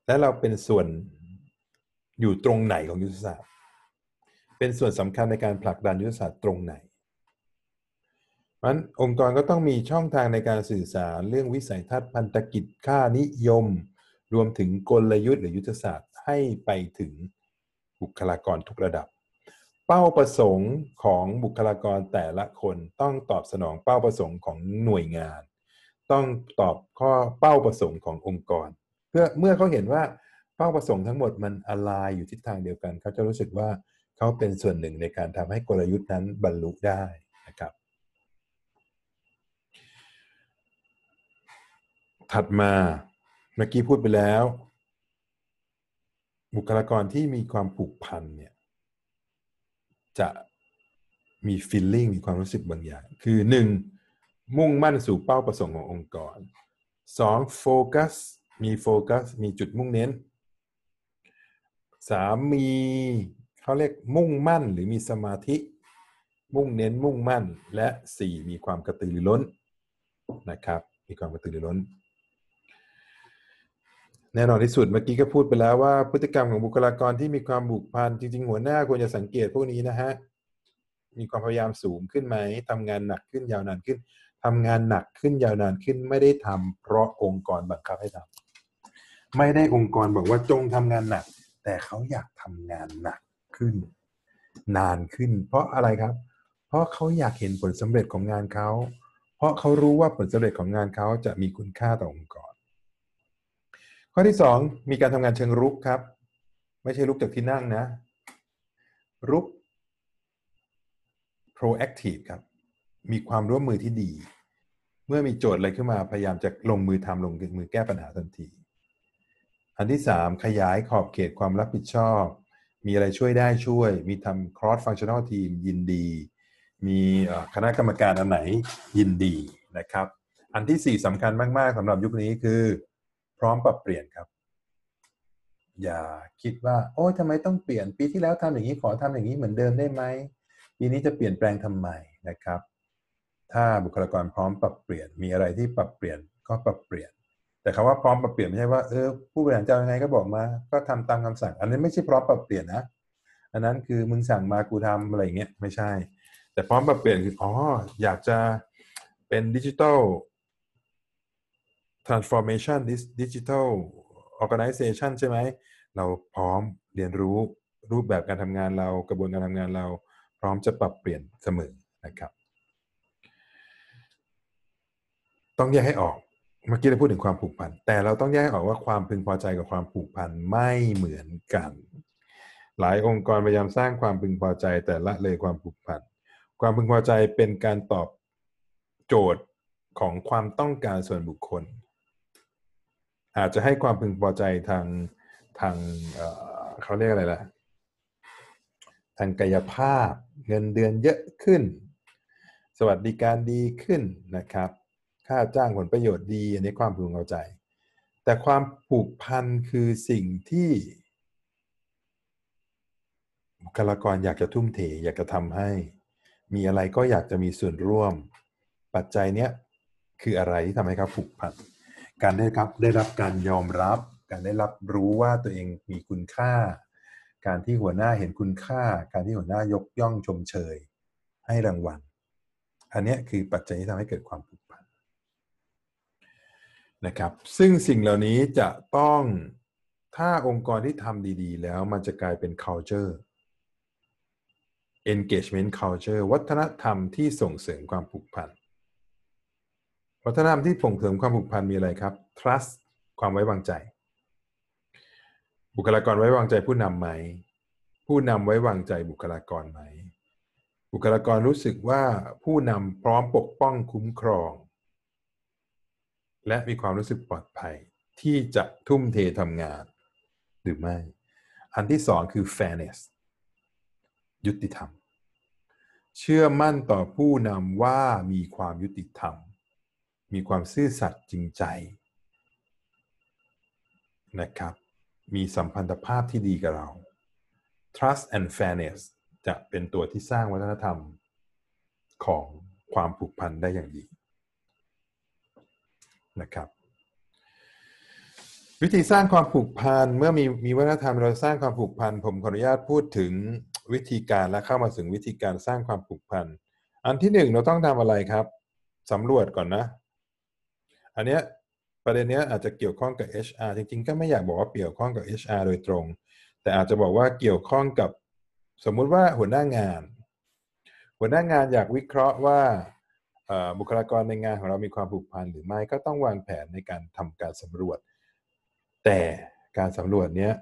และเราเป็นส่วนอยู่ตรงไหนของยุทธศาสตร์ เป็นส่วนสำคัญในการผลักดันยุทธศาสตร์ตรงไหนมันองค์กรก็ต้องมีช่องทางในการสื่อสารเรื่องวิสัยทัศน์พันธกิจค่านิยม รวมถึงกลยุทธ์หรือยุทธศาสตร์ให้ไปถึงบุคลากรทุกระดับ เป้าประสงค์ของบุคลากรแต่ละคนต้องตอบสนองเป้าประสงค์ของหน่วยงาน ต้องตอบข้อเป้าประสงค์ขององค์กร เพื่อเมื่อเขาเห็นว่าเป้าประสงค์ทั้งหมดมันอลายอยู่ทิศทางเดียวกัน เขาจะรู้สึกว่าเขาเป็นส่วนหนึ่งในการทำให้กลยุทธ์นั้นบรรลุได้นะครับถัดมาเมื่อกี้พูดไปแล้ว บุคลากรที่มีความผูกพันเนี่ย จะมี feeling มีความรู้สึกบางอย่าง คือ 1. มุ่งมั่นสู่เป้าประสงค์ขององค์กร 2. โฟกัสมีโฟกัสมีจุดมุ่งเน้น 3. มีเขาเรียกมุ่งมั่นหรือมีสมาธิ มุ่งเน้นมุ่งมั่นและสี่มีความกระตือรือร้นนะครับ มีความกระตือรือร้น แน่นอนที่สุดเมื่อกี้ก็พูดไปแล้วว่าพฤติกรรมของบุคลากรที่มีความบุกพันจริง ๆ หัวหน้าควรจะสังเกตพวกนี้นะฮะมีความพยายามสูงขึ้นไหมทำงานหนักขึ้นยาวนานขึ้นทำงานหนักขึ้นยาวนานขึ้น ไม่ได้ทำเพราะองค์กรบังคับให้ทำไม่ได้องค์กรบอกว่าจงทำงานหนัก แต่เขาอยากทำงานหนักขึ้น นานขึ้น เพราะอะไรครับ เพราะเขาอยากเห็นผลสำเร็จของงานเขาเพราะเขารู้ว่าผลสำเร็จของงานเขาจะมีคุณค่าต่อองค์กร ข้อที่สองมีการทำงานเชิงรุกครับ ไม่ใช่รุกจากที่นั่งนะ รุก proactive ครับ มีความร่วมมือที่ดี เมื่อมีโจทย์อะไรขึ้นมาพยายามจะลงมือทำลงมือแก้ปัญหาทันที อันที่3ขยายขอบเขตความรับผิดชอบ มีอะไรช่วยได้ช่วย มีทำ cross functional team ยินดี มีคณะกรรมการอันไหนยินดีนะครับ อันที่4สำคัญมาก ๆสำหรับยุคนี้คือ พร้อมปรับเปลี่ยนครับ อย่าคิดว่า โอ้ยทำไมต้องเปลี่ยนปีที่แล้วทำอย่างนี้ขอทำอย่างนี้เหมือนเดิมได้ไหมปีนี้จะเปลี่ยนแปลงทำไมนะครับ ถ้าบุคลากรพร้อมปรับเปลี่ยนมีอะไรที่ปรับเปลี่ยนก็ปรับเปลี่ยน แต่คำว่าพร้อมปรับเปลี่ยนไม่ใช่ว่าเออผู้บริหารจะยังไงก็บอกมา ก็ทำตามคำสั่ง อันนี้ไม่ใช่พร้อมปรับเปลี่ยนนะอันนั้นคือมึงสั่งมากูทำอะไรเงี้ยไม่ใช่ แต่พร้อมปรับเปลี่ยนคืออ๋ออยากจะเป็นดิจิทัล transformation digital organization ใช่ไหม เราพร้อมเรียนรู้รูปแบบการทำงานเรากระบวนการทำงานเรา พร้อมจะปรับเปลี่ยนเสมอนะครับ ต้องแยกให้ออกเมื่อกี้เราพูดถึงความผูกพัน แต่เราต้องแยกออกว่าความพึงพอใจกับความผูกพันไม่เหมือนกัน หลายองค์กรพยายามสร้างความพึงพอใจแต่ละเลยความผูกพัน ความพึงพอใจเป็นการตอบโจทย์ของความต้องการส่วนบุคคล อาจจะให้ความพึงพอใจทางทางเเขาเรียกอะไรล่ะ ทางกายภาพเงินเดือนเยอะขึ้น สวัสดิการดีขึ้นนะครับ ค่าจ้างผลประโยชน์ดี อันนี้ความพึงพอใจ แต่ความผูกพันคือสิ่งที่บุคลากรอยากจะทุ่มเทอยากจะทำให้ มีอะไรก็อยากจะมีส่วนร่วม ปัจจัยเนี้ยคืออะไรที่ทำให้เขาผูกพัน การได้รับได้รับการยอมรับ การได้รับรู้ว่าตัวเองมีคุณค่า การที่หัวหน้าเห็นคุณค่า การที่หัวหน้ายกย่องชมเชย ให้รางวัล อันนี้คือปัจจัยที่ทำให้เกิดความผูกพันนะครับ ซึ่งสิ่งเหล่านี้จะต้องถ้าองค์กรที่ทำดี ๆ แล้วมันจะกลายเป็น culture engagement culture วัฒนธรรมที่ส่งเสริมความผูกพัน วัฒนธรรมที่ส่งเสริมความผูกพันมีอะไรครับ trust ความไว้วางใจ บุคลากรไว้วางใจผู้นำไหม ผู้นำไว้วางใจบุคลากรไหม บุคลากรรู้สึกว่าผู้นำพร้อมปกป้องคุ้มครอง และมีความรู้สึกปลอดภัย ที่จะทุ่มเททำงาน หรือไม่ อันที่สองคือ fairness ยุติธรรม เชื่อมั่นต่อผู้นำว่ามีความยุติธรรม มีความซื่อสัตย์จริงใจนะครับ มีสัมพันธภาพที่ดีกับเรา trust and fairness จะเป็นตัวที่สร้างวัฒนธรรมของความผูกพันได้อย่างดีนะครับ วิธีสร้างความผูกพันเมื่อมีมีวัฒนธรรมเราสร้างความผูกพันผมขออนุญาตพูดถึงวิธีการและเข้ามาถึงวิธีการสร้างความผูกพันอันที่หนึ่งเราต้องทำอะไรครับสำรวจก่อนนะ อันเนี้ยประเด็นเนี้ยอาจจะเกี่ยวข้องกับ HR จริงๆ ก็ไม่อยากบอกว่าเกี่ยวข้องกับ HR โดยตรง แต่อาจจะบอกว่าเกี่ยวข้องกับสมมุติว่าหัวหน้างาน หัวหน้างานอยากวิเคราะห์ว่าบุคลากรในงานของเรามีความผูกพันหรือไม่ก็ต้องวางแผนในการทำการสำรวจ แต่การสำรวจเนี้ย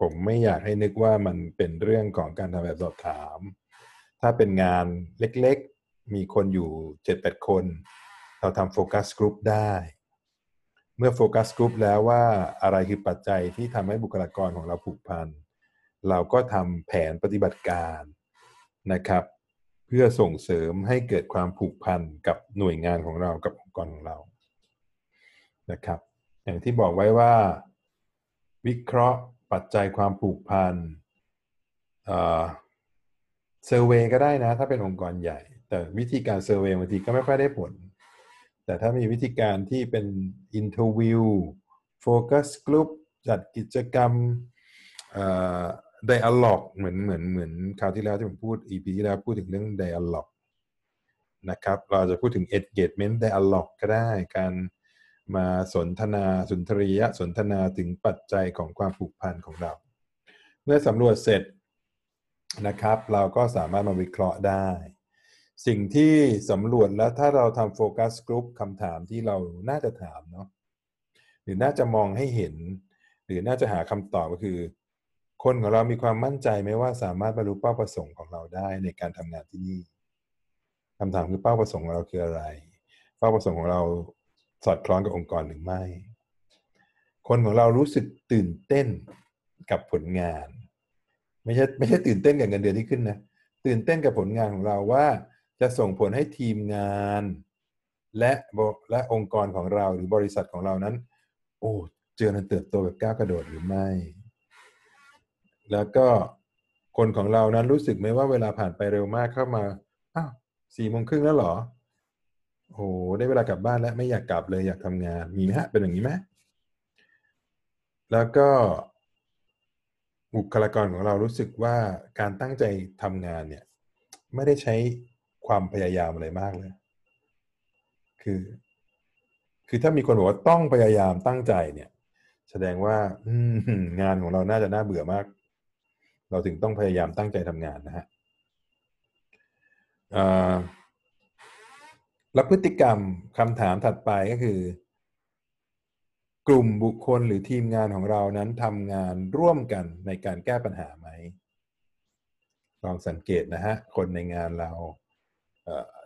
ผมไม่อยากให้นึกว่ามันเป็นเรื่องของการทำแบบสอบถาม ถ้าเป็นงานเล็กๆ มีคนอยู่7-8คน เราทำโฟกัสกลุ่มได้ เมื่อโฟกัสกลุ่มแล้วว่าอะไรคือปัจจัยที่ทำให้บุคลากรของเราผูกพัน เราก็ทำแผนปฏิบัติการนะครับ เพื่อส่งเสริมให้เกิดความผูกพันกับหน่วยงานของเรากับองค์กรของเรานะครับ อย่างที่บอกไว้ว่า วิเคราะห์ปัจจัยความผูกพัน survey ก็ได้นะ ถ้าเป็นองค์กรใหญ่ แต่วิธีการ survey บางทีก็ไม่ค่อยได้ผล แต่ถ้ามีวิธีการที่เป็น interview focus กลุ่มจัดกิจกรรมไดอะล็อกเหมือนเหมือนเหมือนคราวที่แล้วที่ผมพูด EP ที่แล้วพูดถึงเรื่องไดอะล็อกนะครับ เราจะพูดถึง engagement dialog ก็ได้ การมาสนทนาสุนทรียะสนทนาถึงปัจจัยของความผูกพันของเรา เมื่อสำรวจเสร็จนะครับ เราก็สามารถมาวิเคราะห์ได้ สิ่งที่สำรวจแล้วถ้าเราทำโฟกัสกลุ่มคำถามที่เราน่าจะถามเนาะหรือน่าจะมองให้เห็น หรือน่าจะหาคำตอบก็คือ คนของเรามีความมั่นใจไหมว่าสามารถบรรลุเป้าประสงค์ของเราได้ในการทำงานที่นี่คำถามคือเป้าประสงค์ของเราคืออะไร เป้าประสงค์ของเราสอดคล้องกับองค์กรหรือไม่ คนของเรารู้สึกตื่นเต้นกับผลงาน ไม่ใช่ไม่ใช่ตื่นเต้นกับเงินเดือนที่ขึ้นนะตื่นเต้นกับผลงานของเราว่า จะส่งผลให้ทีมงาน และและองค์กรของเราหรือบริษัทของเรานั้น โอ้เจริญเติบโตแบบก้าวกระโดดหรือไม่ แล้วก็คนของเรานั้นรู้สึกไหมว่าเวลาผ่านไปเร็วมากเข้ามาอ้าวสี่โมงครึ่งแล้วหรอโอ้ได้เวลากลับบ้านแล้วไม่อยากกลับเลยอยากทำงานมีไหมฮะเป็นอย่างนี้ไหมแล้วก็บุคลากรของเรารู้สึกว่าการตั้งใจทำงานเนี่ย ไม่ได้ใช้ ความพยายามอะไรมากเลย คือ คือถ้ามีคนบอกว่าต้องพยายามตั้งใจเนี่ย แสดงว่างานของเราน่าจะน่าเบื่อมาก เราถึงต้องพยายามตั้งใจทำงานนะฮะแล้วพฤติกรรมคำถามถัดไปก็คือ กลุ่มบุคคลหรือทีมงานของเรานั้นทำงานร่วมกันในการแก้ปัญหาไหมลองสังเกตนะฮะ คนในงานเรา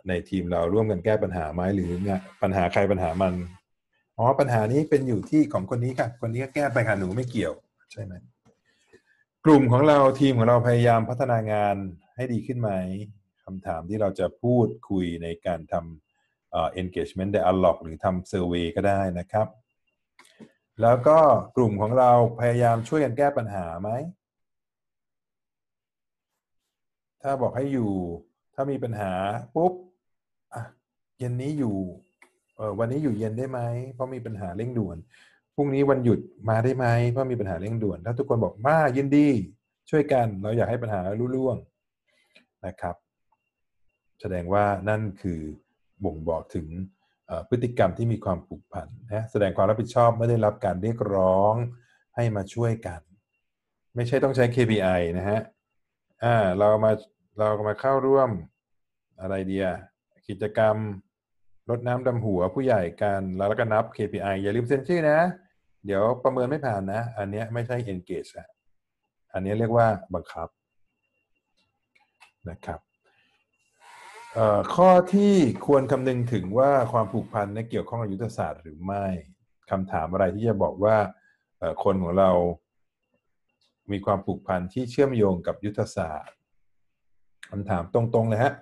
ในทีมเราร่วมกันแก้ปัญหาไหมหรือปัญหาใครปัญหามันอ๋อปัญหานี้เป็นอยู่ที่ของคนนี้ค่ะ คนนี้ก็แก้ไปค่ะหนูไม่เกี่ยวใช่ไหมกลุ่มของเราทีมของเราพยายามพัฒนางานให้ดีขึ้นไหมคำถามที่เราจะพูดคุยในการทำ engagement dialogue หรือทำ survey ก็ได้นะครับ แล้วก็กลุ่มของเราพยายามช่วยกันแก้ปัญหาไหม ถ้าบอกให้อยู่ ถ้ามีปัญหาปุ๊บอะเย็นนี้อยู่เออวันนี้อยู่เย็นได้ไหมเพราะมีปัญหาเร่งด่วนพรุ่งนี้วันหยุดมาได้ไหมเพราะมีปัญหาเร่งด่วน ถ้าทุกคนบอกมายินดี ช่วยกันเราอยากให้ปัญหารุ่ล่วงนะครับ แสดงว่านั่นคือบ่งบอกถึงพฤติกรรมที่มีความผูกพันนะแสดงความรับผิดชอบไม่ได้รับการเรียกร้องให้มาช่วยกัน ไม่ใช่ต้องใช้ KPI นะฮะอ่าเรามา เรามาเข้าร่วมอะไรเดียกิจกรรมลดน้ำดำหัวผู้ใหญ่กันแล้วก็นับ KPI อย่าลืมเซ็นชื่อนะ เดี๋ยวประเมินไม่ผ่านนะ อันนี้ไม่ใช่ engage อะอันนี้เรียกว่าบังคับนะครับข้อที่ควรคำนึงถึงว่าความผูกพันในเกี่ยวข้องกับยุทธศาสตร์หรือไม่คำถามอะไรที่จะบอกว่าคนของเรา มีความผูกพันที่เชื่อมโยงกับยุทธศาสตร์ คำถามตรงๆเลยฮะ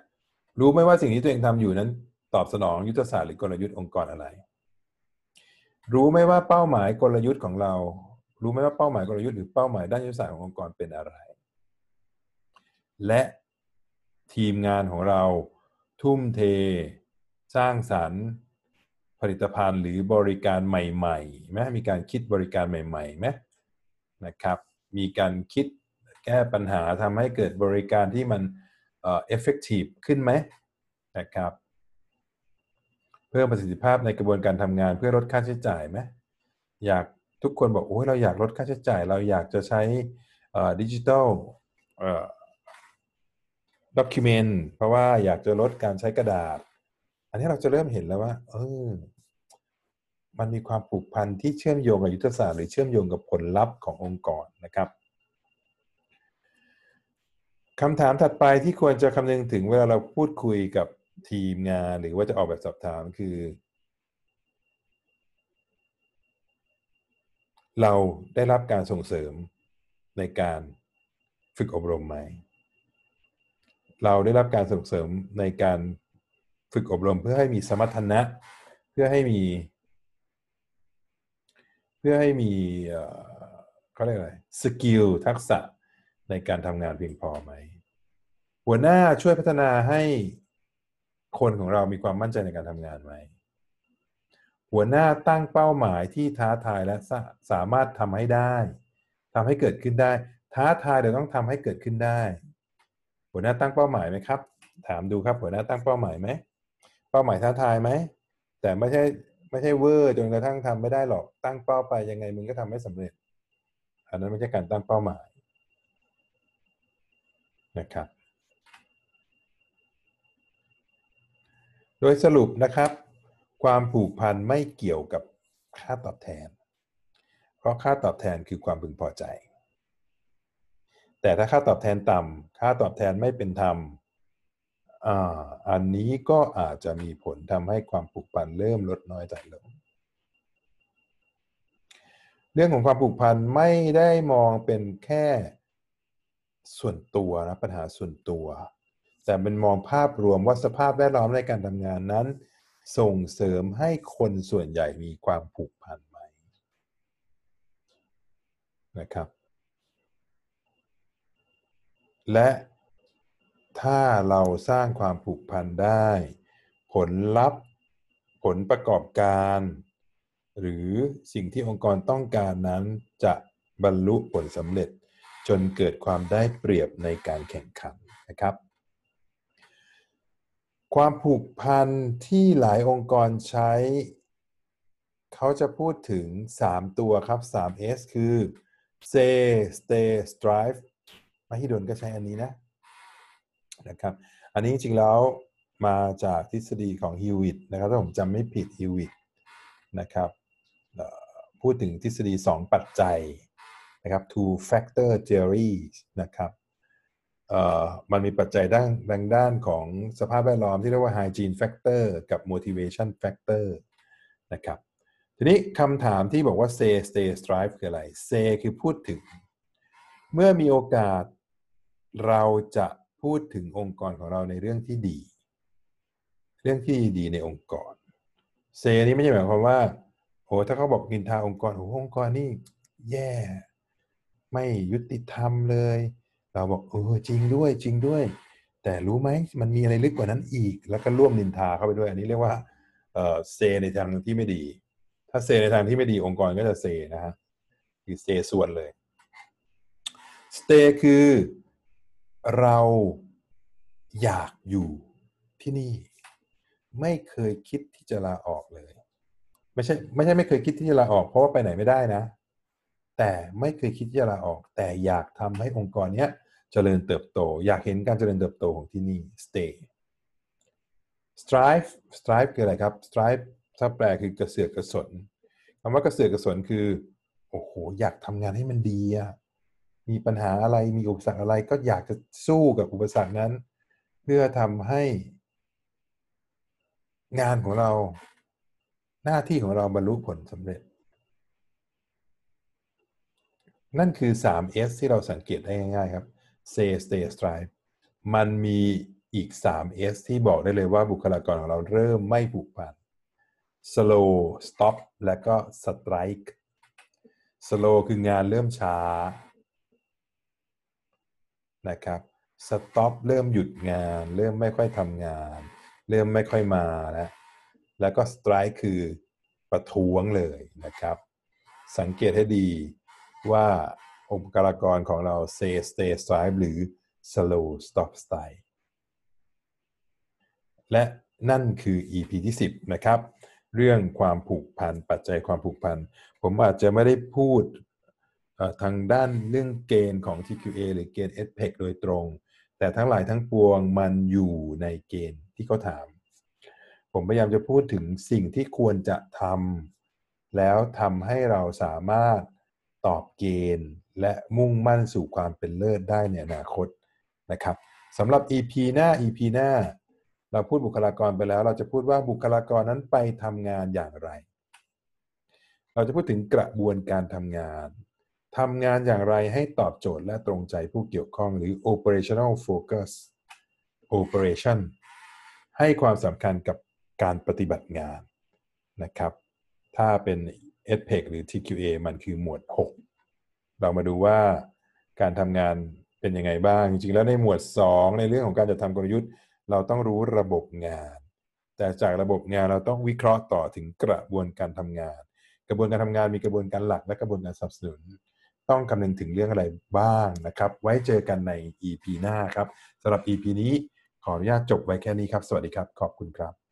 รู้ไหมว่าสิ่งที่ตัวเองทำอยู่นั้น ตอบสนองยุทธศาสตร์หรือกลยุทธ์องค์กรอะไร รู้ไหมว่าเป้าหมายกลยุทธ์ของเรา รู้ไหมว่าเป้าหมายกลยุทธ์หรือเป้าหมายด้านยุทธศาสตร์ขององค์กรเป็นอะไร และทีมงานของเรา ทุ่มเท สร้างสรรค์ ผลิตภัณฑ์หรือบริการใหม่ๆไหมมีการคิดบริการใหม่ๆไหมนะครับ มีการคิดแก้ปัญหาทำให้เกิดบริการที่มัน เอ่อ effective ขึ้นไหมนะครับ เพิ่มประสิทธิภาพในกระบวนการทำงานเพื่อลดค่าใช้จ่ายไหมอยากทุกคนบอกโอ้ยเราอยากลดค่าใช้จ่าย เราอยากจะใช้ดิจิทัลด็อกิเมนต์เพราะว่าอยากจะลดการใช้กระดาษ อันนี้เราจะเริ่มเห็นแล้วว่า เออ มันมีความผูกพันที่เชื่อมโยงกับยุทธศาสตร์หรือเชื่อมโยงกับผลลัพธ์ขององค์กรนะครับ คำถามถัดไปที่ควรจะคำนึงถึงเวลาเราพูดคุยกับทีมงานหรือว่าจะออกแบบสอบถามคือ เราได้รับการส่งเสริมในการฝึกอบรมไหม เราได้รับการส่งเสริมในการฝึกอบรมเพื่อให้มีสมรรถนะ เพื่อให้มี เพื่อให้มีเขาเรียกอะไรสกิลทักษะ ในการทำงานเพียงพอไหม หัวหน้าช่วยพัฒนาให้คนของเรามีความมั่นใจในการทำงานไหม หัวหน้าตั้งเป้าหมายที่ท้าทายและสาสามารถทำให้ได้ทำให้เกิดขึ้นได้ ท้าทายแต่ต้องทำให้เกิดขึ้นได้ หัวหน้าตั้งเป้าหมายไหมครับ ถามดูครับหัวหน้าตั้งเป้าหมายไหมเป้าหมายท้าทายไหมแต่ไม่ใช่ไม่ใช่เวอร์จนกระทั่งทำไม่ได้หรอกตั้งเป้าไปยังไงมึงก็ทำไม่สำเร็จ อันนั้นไม่ใช่การตั้งเป้าหมาย นะครับ โดยสรุปนะครับ ความผูกพันไม่เกี่ยวกับค่าตอบแทน เพราะค่าตอบแทนคือความพึงพอใจ แต่ถ้าค่าตอบแทนต่ำค่าตอบแทนไม่เป็นธรรมอันนี้ก็อาจจะมีผลทำให้ความผูกพันเริ่มลดน้อยถอยลง เรื่องของความผูกพันไม่ได้มองเป็นแค่ ส่วนตัวนะปัญหาส่วนตัว แต่เป็นมองภาพรวมว่าสภาพแวดล้อมในการทำงานนั้น ส่งเสริมให้คนส่วนใหญ่มีความผูกพันไหมนะครับ และถ้าเราสร้างความผูกพันได้ ผลลัพธ์ผลประกอบการ หรือสิ่งที่องค์กรต้องการนั้นจะบรรลุผลสำเร็จ จนเกิดความได้เปรียบในการแข่งขันนะครับ ความผูกพันที่หลายองค์กรใช้ เขาจะพูดถึง 3 ตัวครับ 3S คือ say stay strive มหิดลก็ใช้อันนี้นะนะครับ อันนี้จริงแล้วมาจากทฤษฎีของฮิวิตนะครับถ้าผมจำไม่ผิดฮิวิตนะครับพูดถึงทฤษฎี 2 ปัจจัย นะครับ two factor theory นะครับมันมีปัจจัยด้านดังด้านของสภาพแวดล้อมที่เรียกว่า hygiene factor กับ motivation factor นะครับ ทีนี้คำถามที่บอกว่า say stay strive คืออะไร say คือพูดถึง เมื่อมีโอกาสเราจะพูดถึงองค์กรของเราในเรื่องที่ดี เรื่องที่ดีในองค์กรเซนี้ไม่ใช่หมายความว่าโอ้ถ้าเขาบอกนินทาองค์กรโอ้องค์กรนี่แย่ ไม่ยุติธรรมเลย เราบอกเออจริงด้วยจริงด้วย แต่รู้ไหมมันมีอะไรลึกกว่านั้นอีก แล้วก็ร่วมนินทาเข้าไปด้วย อันนี้เรียกว่าเออเซในทางที่ไม่ดี ถ้าเซในทางที่ไม่ดีองค์กรก็จะเซนะฮะคือเซส่วนเลยสเตคือเราอยากอยู่ที่นี่ ไม่เคยคิดที่จะลาออกเลย ไม่ใช่ไม่ใช่ไม่เคยคิดที่จะลาออกเพราะว่าไปไหนไม่ได้นะ แต่ไม่เคยคิดจะลาออก แต่อยากทำให้องค์กรเนี้ยเจริญเติบโต อยากเห็นการเจริญเติบโตของที่นี่ stay strive strive คืออะไรครับ strive ถ้าแปลคือกระเสือกกระสนคำว่ากระเสือกกระสนคือโอ้โหอยากทำงานให้มันดีอะมีปัญหาอะไรมีอุปสรรคอะไรก็อยากจะสู้กับอุปสรรคนั้น เพื่อทำให้ งานของเรา หน้าที่ของเราบรรลุผลสำเร็จ นั่นคือ 3S ที่เราสังเกตได้ง่ายๆครับ say stay strive มันมีอีก 3S ที่บอกได้เลยว่าบุคลากรของเราเริ่มไม่ผูกพัน slow stop และก็ strike slow คืองานเริ่มช้านะครับสต็อปเริ่มหยุดงาน เริ่มไม่ค่อยทำงาน เริ่มไม่ค่อยมาแล้วแล้วก็สไตร์คือประท้วงเลยนะครับ สังเกตให้ดี ว่าองค์การกรของเรา say stay strive หรือ slow stop style และนั่นคือ EP ที่ 10 นะครับ เรื่องความผูกพัน ปัจจัยความผูกพัน ผมอาจจะไม่ได้พูดทางด้านเรื่องเกณฑ์ของ TQA หรือเกณฑ์ SPEC โดยตรง แต่ทั้งหลายทั้งปวงมันอยู่ในเกณฑ์ที่เขาถาม ผมพยายามจะพูดถึงสิ่งที่ควรจะทำแล้วทำให้เราสามารถ ตอบเกณฑ์ และมุ่งมั่นสู่ความเป็นเลิศได้ในอนาคตนะครับสำหรับ EP หน้า EP หน้า เราพูดบุคลากรไปแล้ว เราจะพูดว่าบุคลากรนั้นไปทำงานอย่างไร เราจะพูดถึงกระบวนการทำงานทำงานอย่างไรให้ตอบโจทย์และตรงใจผู้เกี่ยวข้องหรือ operational focus operation ให้ความสำคัญกับการปฏิบัติงานนะครับ ถ้าเป็น SPEC หรือ TQA มันคือหมวด 6 เรามาดูว่าการทำงานเป็นยังไงบ้าง จริงๆแล้วในหมวด 2 ในเรื่องของการจัดทำกลยุทธ์ เราต้องรู้ระบบงาน แต่จากระบบงานเราต้องวิเคราะห์ต่อถึงกระบวนการทำงาน กระบวนการทำงานมีกระบวนการหลักและกระบวนการสนับสนุน ต้องคำนึงถึงเรื่องอะไรบ้างนะครับ ไว้เจอกันใน EP หน้าครับสำหรับ EP นี้ขออนุญาตจบไว้แค่นี้ครับ สวัสดีครับ ขอบคุณครับ